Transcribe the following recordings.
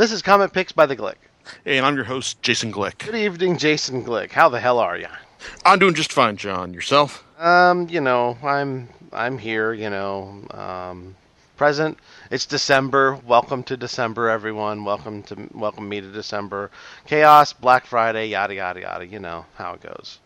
This is Comic Picks by the Glick. Hey, and I'm your host, Jason Glick. Good evening, Jason Glick. How the hell are you? I'm doing just fine, John. Yourself? Um, you know, I'm I'm here. You know, um, present. It's December. Welcome to December, everyone. Welcome to welcome me to December. Chaos, Black Friday, yada yada yada. You know how it goes.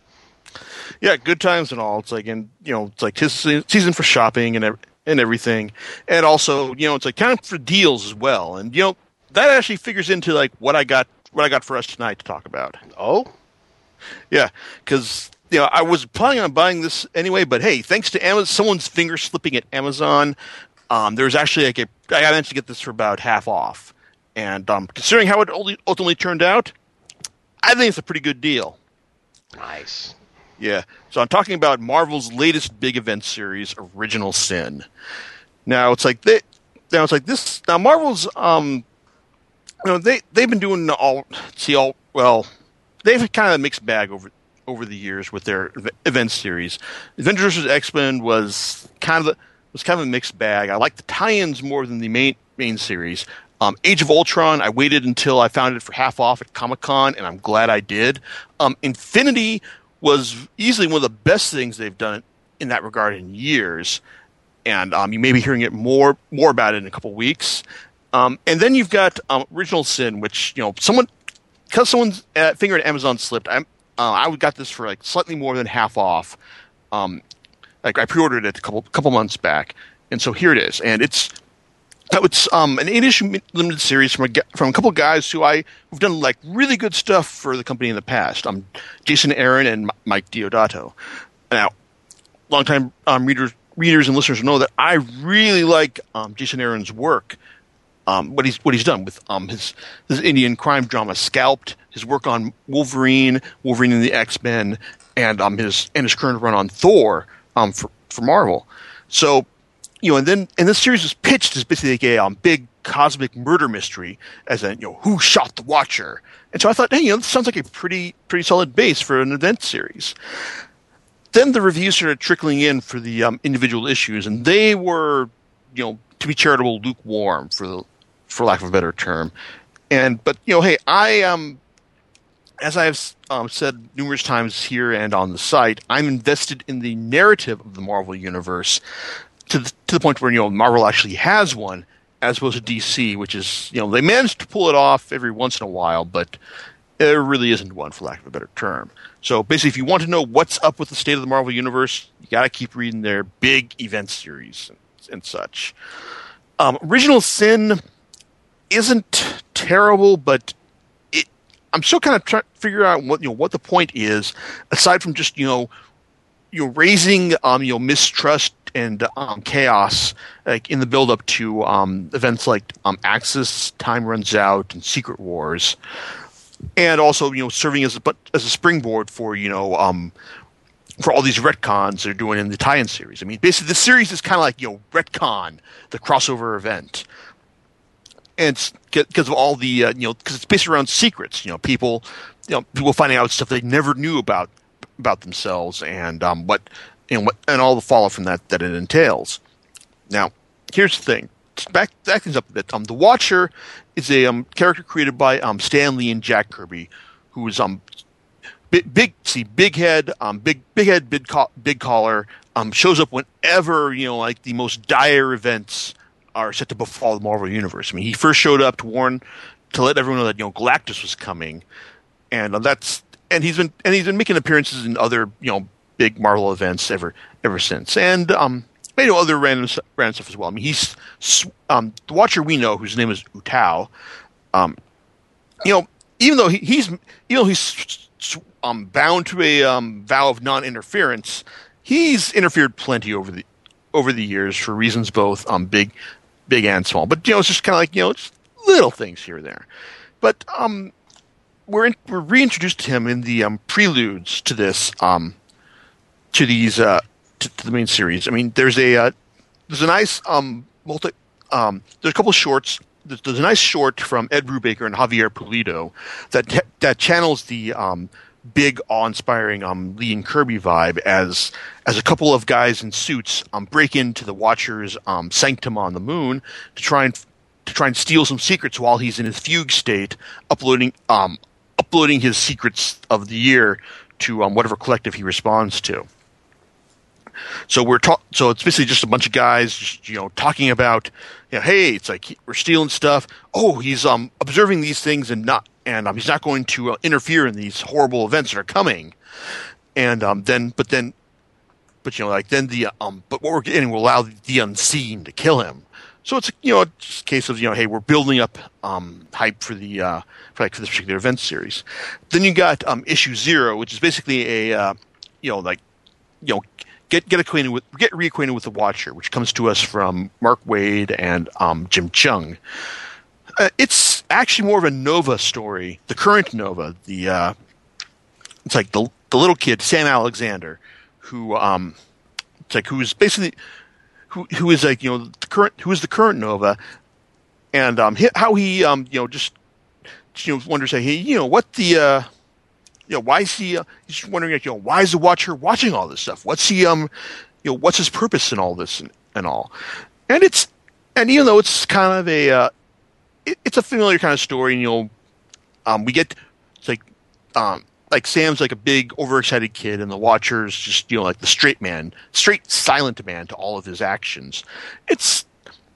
Yeah, good times and all. It's like, and you know, it's like his season for shopping and and everything, and also, you know, it's like kind of for deals as well. And you know, that actually figures into like what I got what I got for us tonight to talk about. Oh, yeah, because you know I was planning on buying this anyway, but hey, thanks to Amazon, someone's finger slipping at Amazon, um, there's actually like a I managed to get this for about half off, and um, considering how it ultimately turned out, I think it's a pretty good deal. Nice. Yeah. So I'm talking about Marvel's latest big event series, Original Sin. Now it's like they, now it's like this. Now Marvel's um you know they they've been doing all see all well they've kind of a mixed bag over over the years with their event series. Avengers vs X Men was kind of a, was kind of a mixed bag. I like the tie-ins more than the main main series. Um, Age of Ultron, I waited until I found it for half off at Comic Con, and I'm glad I did. Um, Infinity was easily one of the best things they've done in that regard in years, and um, you may be hearing it more more about it in a couple weeks. Um, and then you've got um, Original Sin, which you know someone because someone's uh, finger at Amazon slipped. I'm, uh, I got this for like slightly more than half off. Um, like I pre-ordered it a couple couple months back, and so here it is, and it's it's um, an eight issue limited series from a from a couple guys who I who've done like really good stuff for the company in the past. Um, Jason Aaron and Mike Deodato. Now, longtime um, readers readers and listeners know that I really like um, Jason Aaron's work um, what he's what he's done with um, his his Indian crime drama Scalped, his work on Wolverine, Wolverine and the X Men, and um his and his current run on Thor um for for Marvel. So you know, and then and this series was pitched as basically a um, big cosmic murder mystery, as in you know who shot the Watcher. And so I thought, hey, you know, this sounds like a pretty pretty solid base for an event series. Then the reviews started trickling in for the um, individual issues, and they were, you know, to be charitable, lukewarm for the for lack of a better term. And but you know, hey, I um, as I've um, said numerous times here and on the site, I'm invested in the narrative of the Marvel universe to the, to the point where you know Marvel actually has one, as opposed to DC, which is you know they manage to pull it off every once in a while, but there really isn't one for lack of a better term. So basically, if you want to know what's up with the state of the Marvel universe, you got to keep reading their big event series and, and such. Um, Original Sin isn't terrible, but it, I'm still kind of trying to figure out what you know what the point is, aside from just you know you know raising um you know mistrust and um, chaos like in the build up to um, events like um, Axis, Time Runs Out, and Secret Wars, and also you know serving as a but as a springboard for you know um, for all these retcons they're doing in the tie-in series. I mean, basically the series is kind of like you know retcon, the crossover event and because of all the uh, you know because it's based around secrets you know people you know people finding out stuff they never knew about about themselves and um, what and what and all the fallout from that that it entails. Now here's the thing. Back back things up a bit. Um, the watcher is a um, character created by um, Stan Lee and Jack Kirby who is um big, big see big head um big big head big co- big collar um shows up whenever you know like the most dire events are set to befall the Marvel universe. I mean, he first showed up to warn to let everyone know that you know Galactus was coming, and uh, that's and he's been and he's been making appearances in other you know big Marvel events ever ever since, and um you know other random random stuff as well. I mean, he's um the Watcher we know whose name is Uatu, um you know even though he, he's you know he's um bound to a um vow of non-interference, he's interfered plenty over the over the years for reasons both um big big and small. But you know, it's just kind of like you know, just little things here and there. But um, we're in, we're reintroduced to him in the um, preludes to this um, to these uh, to, to, the main series. I mean, there's a uh, there's a nice um multi um there's a couple of shorts. There's, there's a nice short from Ed Brubaker and Javier Pulido that that channels the um big, awe-inspiring um, Lee and Kirby vibe as as a couple of guys in suits um, break into the Watcher's um, sanctum on the moon to try and to try and steal some secrets while he's in his fugue state, uploading um, uploading his secrets of the year to um, whatever collective he responds to. So we're ta- so it's basically just a bunch of guys, just, you know, talking about, you know, hey, it's like we're stealing stuff. Oh, he's um observing these things and not, and um, he's not going to uh, interfere in these horrible events that are coming. And um, then, but then, but you know, like then the um, but what we're getting will allow the unseen to kill him. So it's you know just a case of you know hey we're building up um, hype for the uh, for like for this particular event series. Then you got um, issue zero, which is basically a uh, you know like you know get get acquainted with get reacquainted with the Watcher, which comes to us from Mark Waid and um, Jim Cheung. Uh, it's actually more of a Nova story, the current Nova. The uh, it's like the the little kid Sam Alexander, who um, it's like who's basically who who is like you know the current who is the current Nova, and um, how he um, you know just you know wonders hey you know what the uh, you know why is he uh, he's wondering like you know why is the Watcher watching all this stuff? What's he um you know what's his purpose in all this and, and all? And it's and even though it's kind of a uh, it, it's a familiar kind of story, and you'll um, we get it's like um, like Sam's like a big overexcited kid, and the Watcher's just you know like the straight man, straight silent man to all of his actions. It's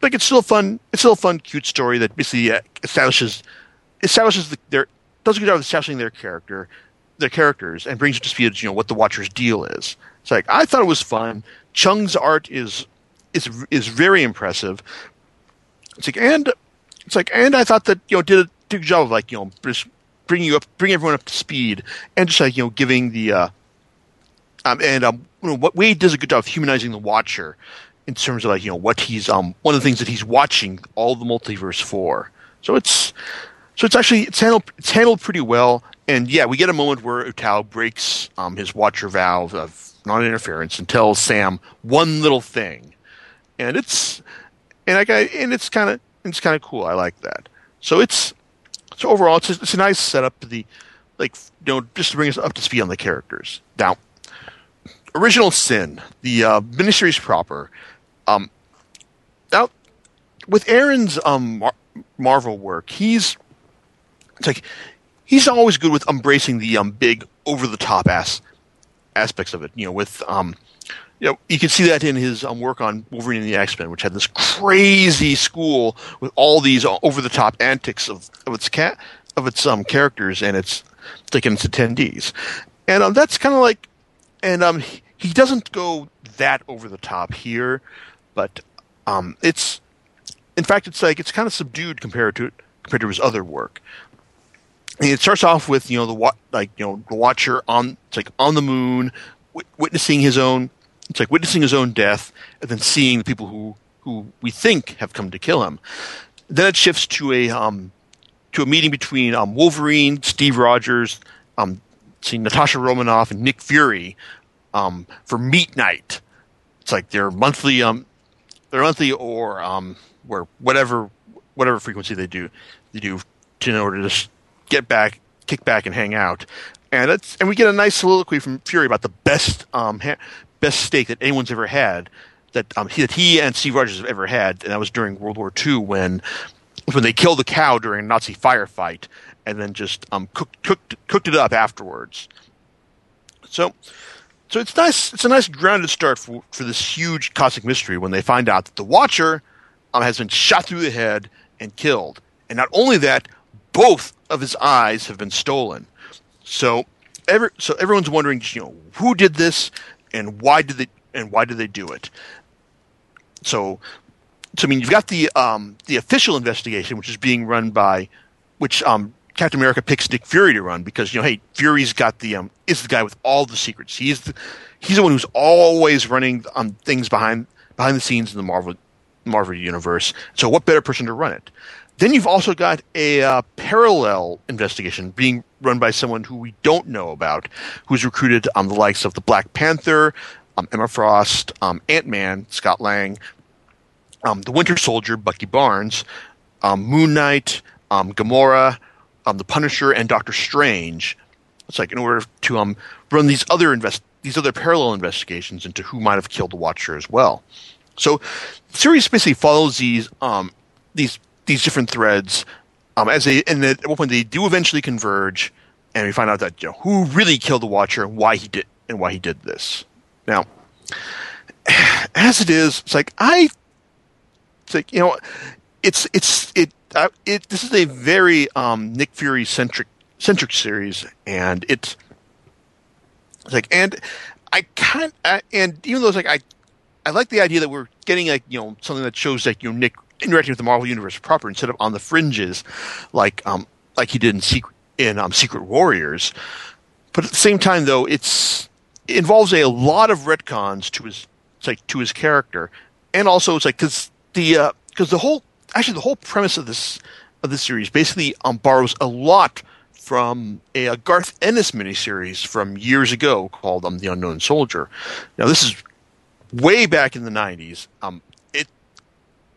like it's still fun, it's still a fun, cute story that basically uh, establishes establishes the, their does a good job of establishing their character, their characters, and brings up to speed you know what the Watcher's deal is. It's like I thought it was fun. Cheung's art is is is very impressive. It's like and it's like and I thought that you know did a, good job of like you know just bring you up, bring everyone up to speed, and just like you know, giving the uh, um, and um, you know, what Waid does a good job of humanizing the watcher in terms of like you know what he's um one of the things that he's watching all the multiverse for. So it's so it's actually it's handled it's handled pretty well, and yeah, we get a moment where Uatu breaks um his watcher vow of non-interference and tells Sam one little thing, and it's and I and it's kind of it's kind of cool. I like that. So it's so overall, it's a, it's a nice setup. The like you know just to bring us up to speed on the characters. Now, original sin, the uh, miniseries proper. Um, now with Aaron's um Mar- Marvel work, he's it's like he's always good with embracing the um big over the top ass aspects of it. You know, with um you know, you can see that in his um, work on Wolverine and the X Men, which had this crazy school with all these over the top antics of, of its cat of its um characters and its like its attendees, and um that's kind of like, and um he doesn't go that over the top here, but um it's in fact it's like it's kind of subdued compared to compared to his other work. And it starts off with you know the like you know the Watcher on it's like on the moon, witnessing his own it's like witnessing his own death and then seeing the people who who we think have come to kill him. Then it shifts to a um, to a meeting between um, Wolverine, Steve Rogers, um, seeing Natasha Romanoff and Nick Fury um, for Meet Night. It's like their monthly um, their monthly or um, where whatever whatever frequency they do they do to, in order to just get back, kick back, and hang out. And it's and we get a nice soliloquy from Fury about the best um, ha- best steak that anyone's ever had that um, he, that he and Steve Rogers have ever had, and that was during World War II when when they killed the cow during a Nazi firefight and then just um, cooked cooked cooked it up afterwards. So, so it's nice. It's a nice grounded start for for this huge cosmic mystery when they find out that the Watcher um, has been shot through the head and killed, and not only that, both of his eyes have been stolen. So, every, so everyone's wondering, you know, who did this? And why did they and why did they do it? So, so I mean, you've got the um, the official investigation, which is being run by, which um, Captain America picks Nick Fury to run because you know, hey, Fury's got the um, is the guy with all the secrets. He's the he's the one who's always running um, things behind behind the scenes in the Marvel Marvel universe. So, what better person to run it? Then you've also got a uh, parallel investigation being run by someone who we don't know about, who's recruited um, the likes of the Black Panther, um, Emma Frost, um, Ant Man, Scott Lang, um, the Winter Soldier, Bucky Barnes, um, Moon Knight, um, Gamora, the Punisher, and Doctor Strange. It's like in order to run these other invest these other parallel investigations into who might have killed the Watcher as well. So, the series basically follows these these these different threads um, as they and at one point they do eventually converge, and we find out that you know who really killed the Watcher and why he did and why he did this. Now, as it is, it's like I, it's like you know, it's it's it uh, it. This is a very um, Nick Fury centric centric series, and it's, it's like and I can't and even though it's like I I like the idea that we're getting like you know something that shows like you know Nick interacting with the Marvel universe proper instead of on the fringes, like um like he did in Secret in um, Secret Warriors. But at the same time, though, it's it involves a lot of retcons to his like to his character, and also it's like because the because uh, the whole actually the whole premise of this of this series basically um, borrows a lot from a, a, Garth Ennis miniseries from years ago called um, The Unknown Soldier. Now this is way back in the '90s. Um,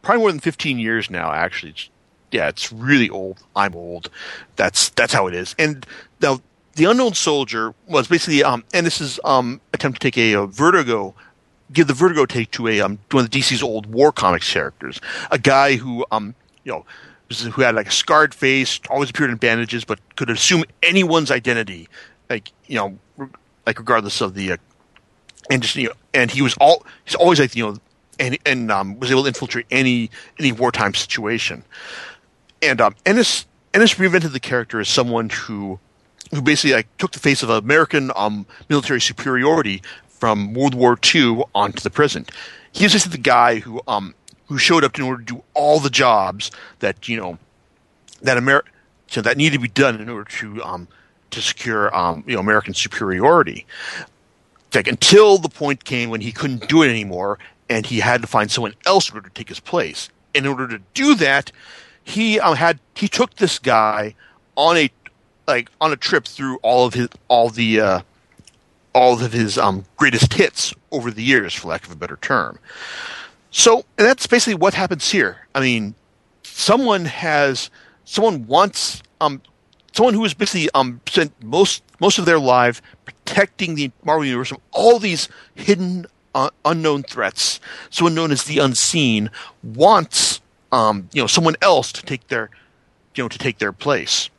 probably more than 15 years now. Actually, it's, yeah, it's really old. I'm old. That's that's how it is. And now, the unknown soldier was basically, um, and this is um, attempt to take a, a Vertigo, give the Vertigo take to a um, one of the DC's old war comics characters, a guy who um, you know, who had like a scarred face, always appeared in bandages, but could assume anyone's identity, like you know, like regardless of the, uh, and just you know, and he was all he's always like you know and and um, was able to infiltrate any any wartime situation. And um, Ennis Ennis reinvented the character as someone who who basically like took the face of American um, military superiority from World War II onto the present. He was just the guy who um, who showed up in order to do all the jobs that you know that America so that needed to be done in order to um, to secure um, you know American superiority. Like until the point came when he couldn't do it anymore, and he had to find someone else in order to take his place. In order to do that, he um, had he took this guy on a like on a trip through all of his all the uh, all of his um, greatest hits over the years, for lack of a better term. So that's basically what happens here. I mean, someone has someone wants um someone who has basically um spent most most of their life protecting the Marvel universe from all these hidden uh, unknown threats, someone known as the unseen, wants um, you know someone else to take their you know to take their place,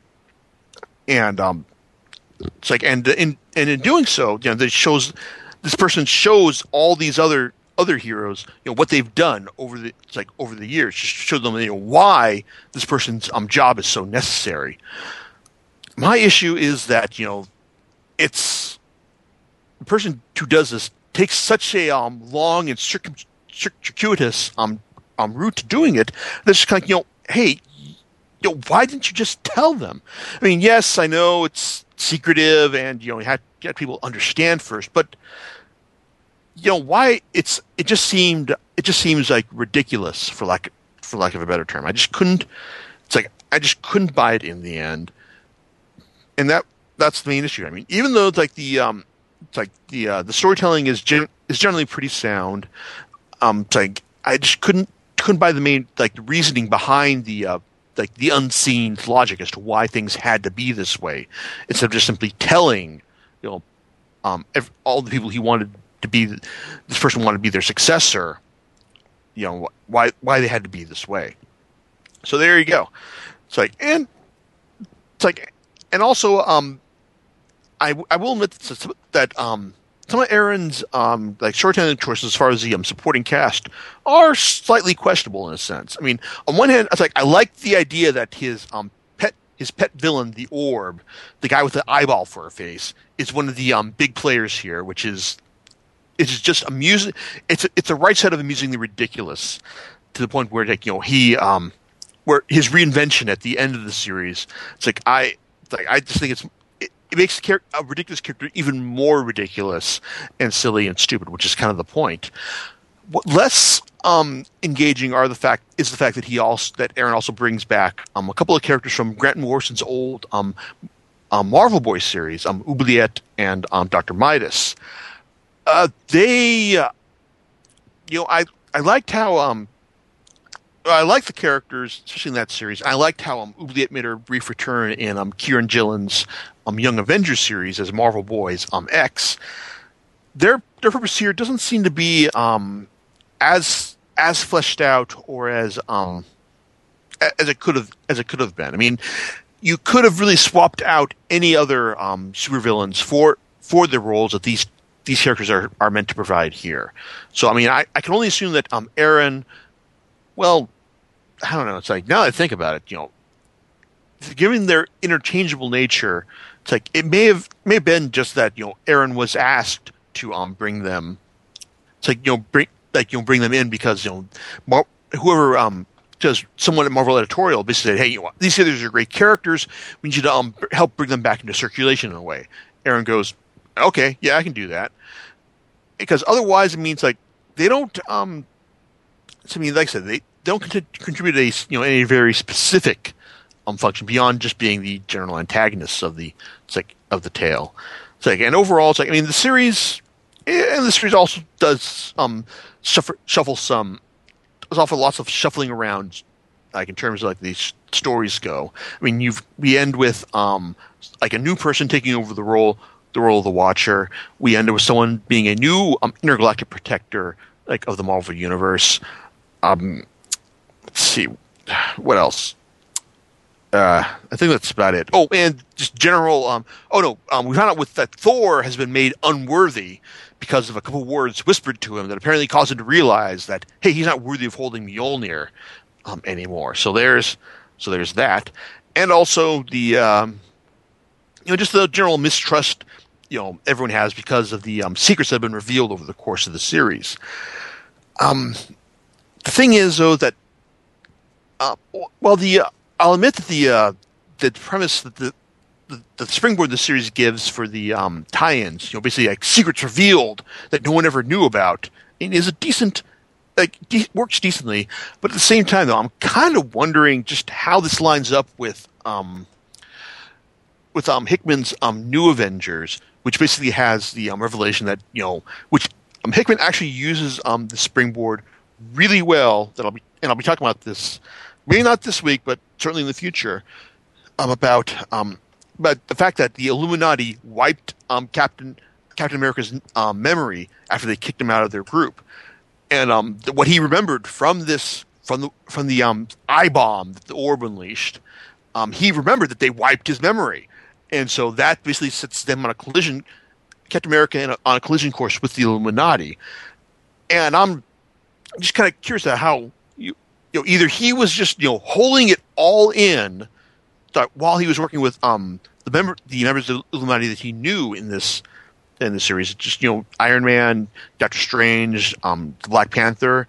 and um, it's like and in and in doing so, you know, this shows this person shows all these other other heroes, you know, what they've done over the like over the years, just show them you know why this person's um, job is so necessary. My issue is that you know it's the person who does this takes such a um, long and circum- circuitous um, um, route to doing it that's just kind of, you know, hey, you know, why didn't you just tell them? I mean, yes, I know it's secretive and, you know, you had to get people understand first, but, you know, why it's, it just seemed, it just seems like ridiculous for lack, for lack of a better term. I just couldn't, it's like, I just couldn't buy it in the end. And that, that's the main issue. I mean, even though it's like the, um, it's like the uh, the storytelling is gen- is generally pretty sound. Um, it's like I just couldn't couldn't buy the main like the reasoning behind the uh, like the unseen logic as to why things had to be this way, instead of just simply telling you know um, every, all the people he wanted to be this person wanted to be their successor. You know why why they had to be this way. So there you go. It's like and it's like and also um I, I will admit that um, some of Aaron's um, like shorthanded choices as far as the um, supporting cast are slightly questionable in a sense. I mean, on one hand, it's like I like the idea that his um, pet his pet villain, the Orb, the guy with the eyeball for a face, is one of the um, big players here, which is it's just amusing. It's a, it's a right set of amusingly ridiculous to the point where like you know he um where his reinvention at the end of the series. It's like I like I just think it's it makes a ridiculous character even more ridiculous and silly and stupid, which is kind of the point. What less um, engaging are the fact is the fact that he also that Aaron also brings back um, a couple of characters from Grant Morrison's old um, um, Marvel Boys series, um, Oubliette and um, Doctor Midas. Uh, they, uh, you know, I I liked how um, I liked the characters, especially in that series. I liked how um, Oubliette made her brief return in um, Kieron Gillen's um, Young Avengers series as Marvel Boys um, X. Their their purpose here doesn't seem to be um, as as fleshed out or as um, as it could have as it could have been. I mean, you could have really swapped out any other um, supervillains for for the roles that these these characters are, are meant to provide here. So I mean, I, I can only assume that um, Aaron, well, I don't know. It's like now that I think about it, you know, given their interchangeable nature, it's like it may have may have been just that you know Aaron was asked to um bring them. It's like you know bring like you know bring them in because you know Mar- whoever um does someone at Marvel editorial basically said, hey, you know, these characters are great characters. We need you to um help bring them back into circulation in a way. Aaron goes, okay, yeah, I can do that. Because otherwise, it means like they don't. Um, I mean, like I said, they don't contribute a you know any very specific um function beyond just being the general antagonists of the like of the tale. It's like and overall, it's like I mean the series and the series also does um shuffle, shuffle some. There's often lots of shuffling around, like in terms of like these stories go. I mean, you've we end with um like a new person taking over the role the role of the Watcher. We end with someone being a new um, intergalactic protector, like of the Marvel universe. Um, let's see, what else? Uh, I think that's about it. Oh, and just general. Um, oh no, um, we found out with that Thor has been made unworthy because of a couple words whispered to him that apparently caused him to realize that hey, he's not worthy of holding Mjolnir um, anymore. So there's so there's that, and also the um, you know just the general mistrust you know everyone has because of the um, secrets that have been revealed over the course of the series. Um, the thing is, though, that uh, well, the uh, I'll admit that the uh, the premise that the, the, springboard the series gives for the um, tie-ins, you know, basically like secrets revealed that no one ever knew about, and is a decent like de- works decently. But at the same time, though, I'm kind of wondering just how this lines up with um, with um, Hickman's um, New Avengers, which basically has the um, revelation that you know, which um, Hickman actually uses um, the springboard really well. That I'll be and I'll be talking about this, maybe not this week, but certainly in the future, um, about um, about the fact that the Illuminati wiped um, Captain Captain America's um, memory after they kicked him out of their group, and um, what he remembered from this from the from the um, eye bomb that the orb unleashed, um, he remembered that they wiped his memory and so that basically sets them on a collision, Captain America a, on a collision course with the Illuminati. And I'm just kind of curious about how you, know, either he was just you know holding it all in while he was working with um the member the members of the Illuminati that he knew in this in the series, just you know Iron Man, Doctor Strange, um, Black Panther,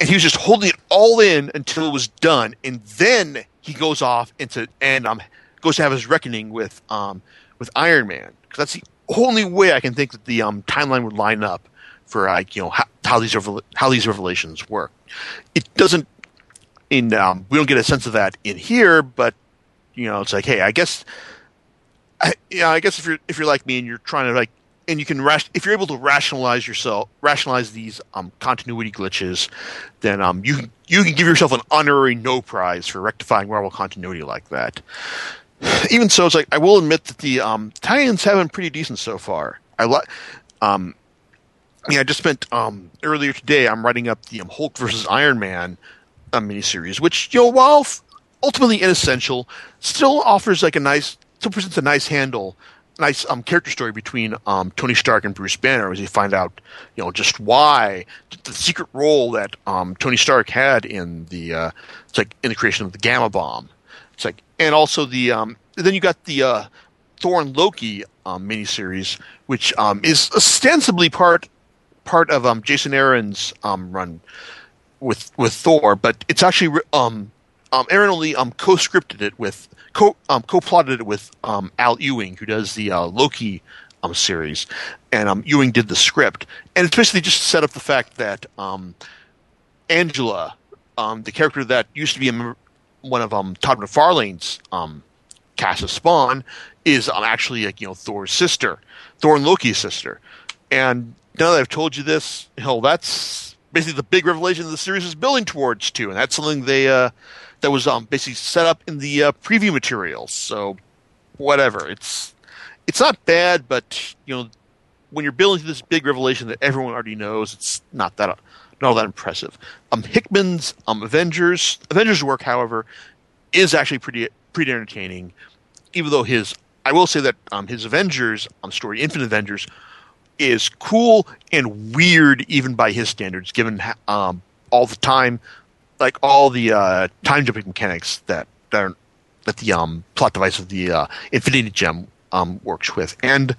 and he was just holding it all in until it was done, and then he goes off into and um goes to have his reckoning with um, with Iron Man because that's the only way I can think that the um, timeline would line up for like you know how, how these how these revelations work. It doesn't. In um, we don't get a sense of that in here, but you know it's like hey, I guess. I, yeah, I guess if you're if you're like me and you're trying to like and you can if you're able to rationalize yourself rationalize these um, continuity glitches, then um, you you can give yourself an honorary no prize for rectifying Marvel continuity like that even so, it's like I will admit that the um, tie-ins have been pretty decent so far. I like. Um, mean, I just spent um, earlier today. I'm writing up the um, Hulk versus Iron Man uh, miniseries, which you know, while ultimately inessential, still offers like a nice, still presents a nice handle, nice um, character story between um, Tony Stark and Bruce Banner as you find out, you know, just why the secret role that um, Tony Stark had in the uh, it's like in the creation of the Gamma Bomb. It's like and also the um, then you got the uh, Thor and Loki um, miniseries, which um, is ostensibly part part of um, Jason Aaron's um, run with with Thor, but it's actually um, um, Aaron only um, co-scripted it with co um, co-plotted it with um, Al Ewing, who does the uh, Loki um, series, and um, Ewing did the script, and it's basically just set up the fact that um, Angela, um, the character that used to be a one of um, Todd McFarlane's um, cast of Spawn is um, actually like you know Thor's sister, Thor and Loki's sister. And now that I've told you this, hell, that's basically the big revelation the series is building towards too, and that's something they uh, that was um, basically set up in the uh, preview materials. So whatever, it's it's not bad, but you know when you're building to this big revelation that everyone already knows, it's not that not all that impressive. Um, Hickman's um, Avengers Avengers work, however, is actually pretty pretty entertaining. Even though his, I will say that um, his Avengers um, story, Infinite Avengers, is cool and weird even by his standards, given um, all the time, like all the uh, time jumping mechanics that that, that the um, plot device of the uh, Infinity Gem um, works with. And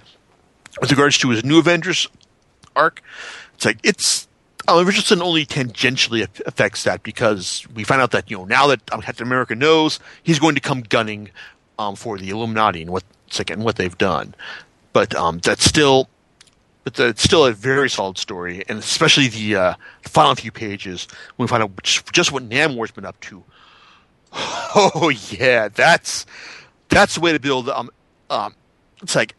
with regards to his new Avengers arc, it's like it's Richardson only tangentially affects that because we find out that you know now that um, Captain America knows he's going to come gunning um, for the Illuminati and what and what they've done, but um, that's still but it's still a very solid story, and especially the, uh, final few pages when we find out just, just what Namor's been up to. Oh yeah, that's that's the way to build. Um, um, it's like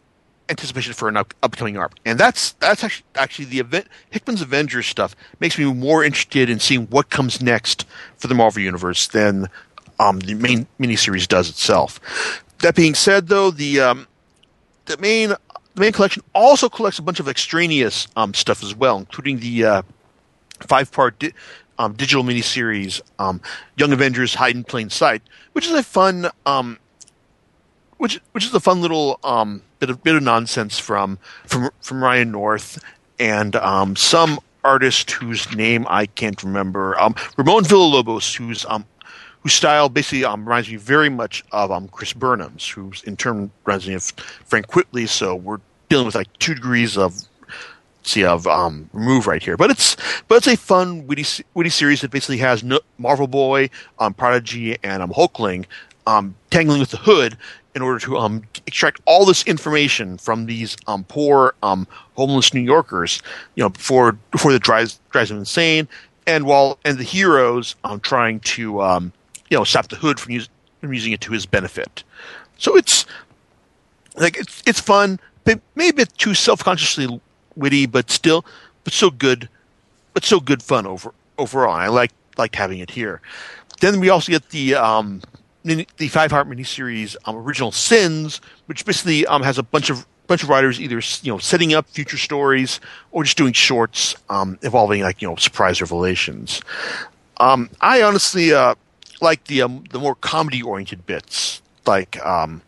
anticipation for an up- upcoming arc, and that's that's actually actually the event Hickman's Avengers stuff makes me more interested in seeing what comes next for the Marvel universe than um, the main miniseries does itself. That being said, though, the um, the main the main collection also collects a bunch of extraneous um, stuff as well, including the uh, five part di- um, digital miniseries um, Young Avengers Hide in Plain Sight, which is a fun um, which which is a fun little um, bit of bit of nonsense from from from Ryan North and um, some artist whose name I can't remember. Ramon Villalobos, who's whose style basically um, reminds me very much of um, Chris Burnham's, who's in turn reminds me of Frank Quitely. So we're dealing with like two degrees of see of um, remove right here, but it's but it's a fun witty witty series that basically has no, Marvel Boy, um, Prodigy, and um, Hulkling um, tangling with the Hood in order to um, extract all this information from these um, poor um, homeless New Yorkers, you know, before before that drives drives them insane, and while and the heroes um, trying to um, you know stop the hood from, use, from using it to his benefit. So it's like it's it's fun, but maybe a too self consciously witty, but still, but so good, but so good fun over overall. I like like having it here. Then we also get the um, the five part miniseries um, original sins, which basically um, has a bunch of bunch of writers either you know setting up future stories or just doing shorts um, involving like you know surprise revelations. Um, I honestly uh, like the um, the more comedy oriented bits, like um,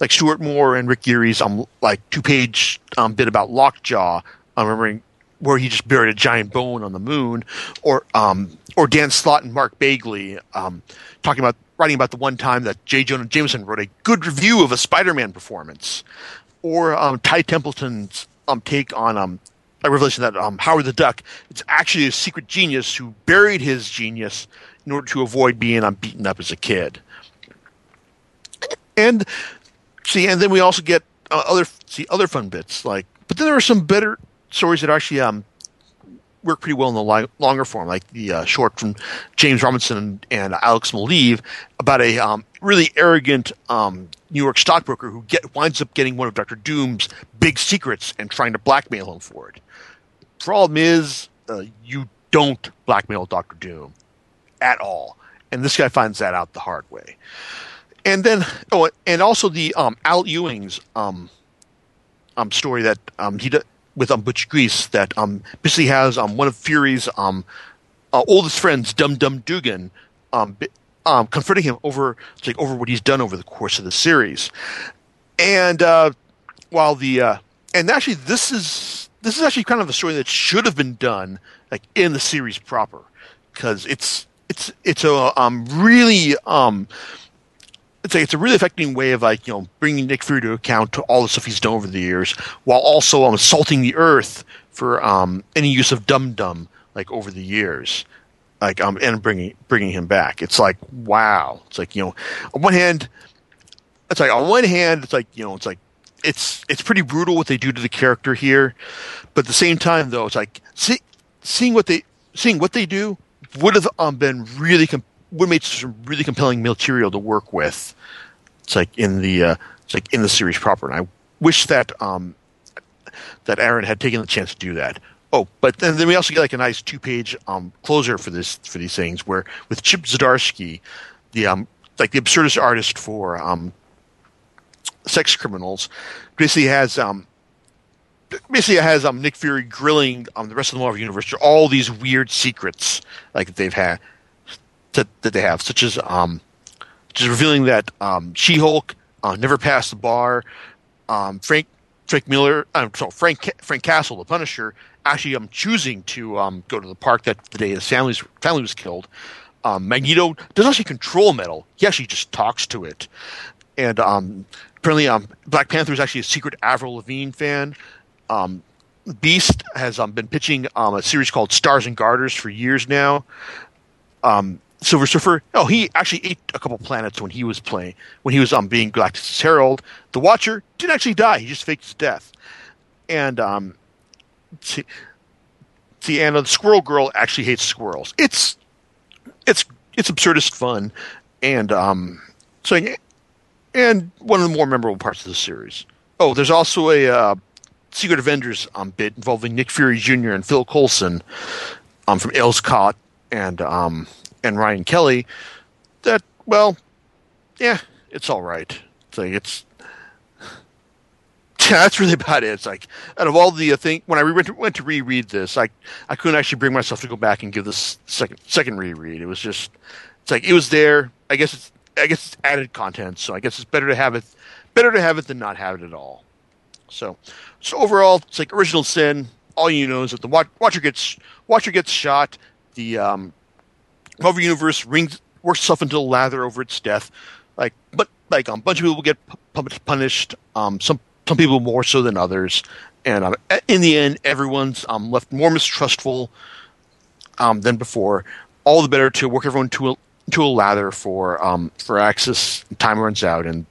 like Stuart Moore and Rick Geary's um like two page um, bit about Lockjaw. I'm remembering where he just buried a giant bone on the moon, or um or Dan Slott and Mark Bagley um talking about writing about the one time that J. Jonah Jameson wrote a good review of a Spider-Man performance, or um, Ty Templeton's um, take on um, a revelation that um, Howard the Duck it's actually a secret genius who buried his genius in order to avoid being um, beaten up as a kid. And see, and then we also get uh, other see other fun bits like, but then there are some better stories that actually um, work pretty well in the li- longer form, like the uh, short from James Robinson and, and Alex Maleev about a um, really arrogant um, New York stockbroker who get, winds up getting one of Doctor Doom's big secrets and trying to blackmail him for it. Problem is, uh, you don't blackmail Doctor Doom at all, and this guy finds that out the hard way. And then, oh, and also the um, Al Ewing's um, um, story that um, he with um, Butch Guice that um, basically has um, one of Fury's um, uh, oldest friends, Dum Dum Dugan, um, um, confronting him over like over what he's done over the course of the series. And uh, while the uh, and actually this is this is actually kind of a story that should have been done like in the series proper because it's it's it's a um, really um, it's a, it's a really effective way of like you know bringing Nick Fury to account to all the stuff he's done over the years, while also um, assaulting the Earth for um, any use of Dum Dum like over the years, like um and bringing bringing him back. It's like wow. It's like you know, on one hand, it's like on one hand, it's like you know, it's like it's it's pretty brutal what they do to the character here, but at the same time though, it's like see, seeing what they seeing what they do would have um, been really. Would make some really compelling material to work with. It's like in the uh, it's like in the series proper, and I wish that um, that Aaron had taken the chance to do that. Oh, but then, then we also get like a nice two page um, closer for this for these things, where with Chip Zdarsky, the um, like the absurdist artist for um, sex criminals, basically has um, basically it has um, Nick Fury grilling um, the rest of the Marvel universe for all these weird secrets like that they've had that, that they have, such as um, just revealing that um, She Hulk uh, never passed the bar. Um, Frank Frank Miller, um, sorry, Frank Frank Castle, the Punisher, actually um, choosing to um, go to the park that the day his family's family was killed. Um, Magneto doesn't actually control metal; he actually just talks to it. And um, apparently, um, Black Panther is actually a secret Avril Lavigne fan. Um, Beast has um, been pitching um, a series called Stars and Garters for years now. Um, Silver Surfer, oh, he actually ate a couple planets when he was playing, when he was um, being Galactus' Herald. The Watcher didn't actually die; he just faked his death. And um, see, see, and the Squirrel Girl actually hates squirrels. It's it's it's absurdist fun, and um, so and one of the more memorable parts of the series. Oh, there's also a uh, Secret Avengers um, bit involving Nick Fury Jr. and Phil Coulson um, from Kot and um, and Ryan Kelly. That well, yeah, it's all right. It's like it's yeah, that's really about it. It's like out of all the uh, thing when I went to, went to reread this, I I couldn't actually bring myself to go back and give this second second reread. It was just it's like it was there. I guess it's I guess it's added content, so I guess it's better to have it better to have it than not have it at all. So so overall, it's like original sin. All you know is that the Watcher gets Watcher gets shot. The um, Marvel Universe rings works itself into a lather over its death. Like, but like um, a bunch of people get punished. Um, some some people more so than others, and um, in the end, everyone's um, left more mistrustful um, than before. All the better to work everyone to a, to a lather for um, for Axis. Time runs out, and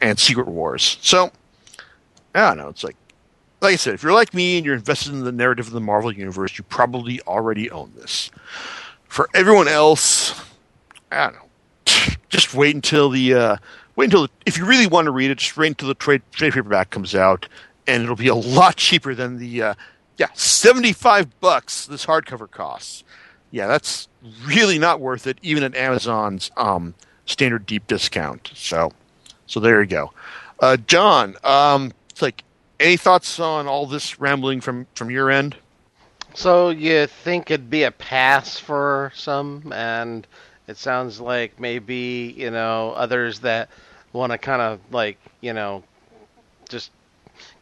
and Secret Wars. So I don't know. It's like like I said, if you're like me and you're invested in the narrative of the Marvel universe, you probably already own this. For everyone else, I don't know. Just wait until the uh, wait until the, if you really want to read it, just wait until the trade trade paperback comes out, and it'll be a lot cheaper than the uh, yeah seventy five bucks this hardcover costs. Yeah, that's really not worth it, even at Amazon's um, standard deep discount. So, so there you go. Uh, John, um, it's like any thoughts on all this rambling from from your end? So you think it'd be a pass for some, and it sounds like maybe you know others that want to kind of like you know just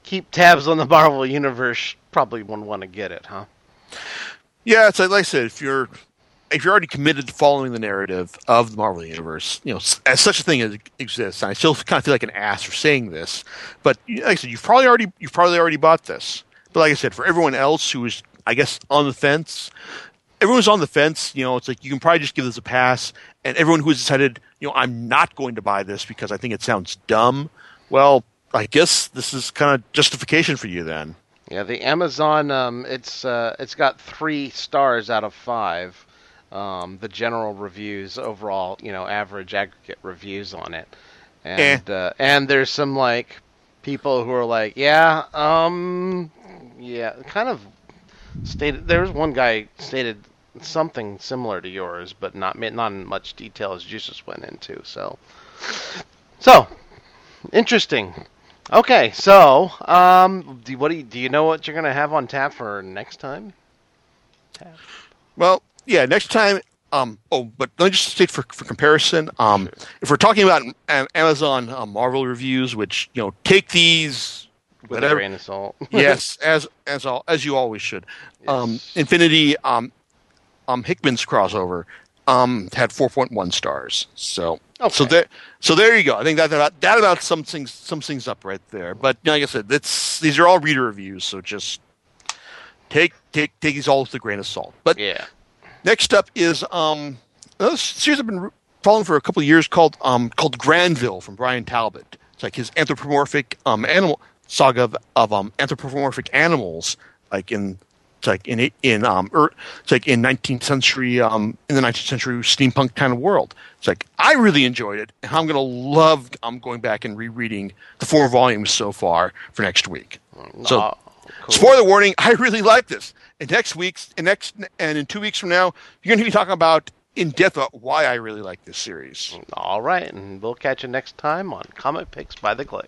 keep tabs on the Marvel universe probably wouldn't want to get it, huh? Yeah, it's like, like I said, if you're if you're already committed to following the narrative of the Marvel universe, you know, as such a thing as exists, I still kind of feel like an ass for saying this, but like I said, you've probably already you've probably already bought this. But like I said, for everyone else who is, I guess, on the fence, everyone's on the fence. You know, it's like you can probably just give this a pass. And everyone who's decided, you know, I'm not going to buy this because I think it sounds dumb. Well, I guess this is kind of justification for you then. Yeah, the Amazon, um, it's uh, it's got three stars out of five um, the general reviews overall, you know, average aggregate reviews on it, and eh. uh, and there's some like people who are like, yeah, um, yeah, kind of stated. There was one guy stated something similar to yours, but not not in much detail as Jesus went into. So, so interesting. Okay, so um, do, what do you, do you know what you're gonna have on tap for next time? Tap. Well, yeah, next time. Um, oh, but let me just state for, for comparison. Um, sure. If we're talking about Amazon uh, Marvel reviews, which you know, take these with whatever, a grain of salt. yes, as as all as you always should. Yes. Um, Infinity, um, um, Hickman's crossover, um, had four point one stars. So, okay. so there, so there you go. I think that about that about some things, some things up right there. But like I said, that's these are all reader reviews, so just take take take these all with a grain of salt. But yeah, Next up is um, a series I've been following for a couple of years called um, called Grandville from Bryan Talbot. It's like his anthropomorphic um, animal saga of, of um, anthropomorphic animals, like in it's like in in um er, it's like in 19th century um in the 19th century steampunk kind of world. It's like I really enjoyed it, and I'm gonna love I'm going back and rereading the four volumes so far for next week. So Cool. Spoiler warning: I really like this. And next week's, and next, and in two weeks from now, you're going to be talking about in depth about why I really like this series. All right, and we'll catch you next time on Comic Picks by the Glick.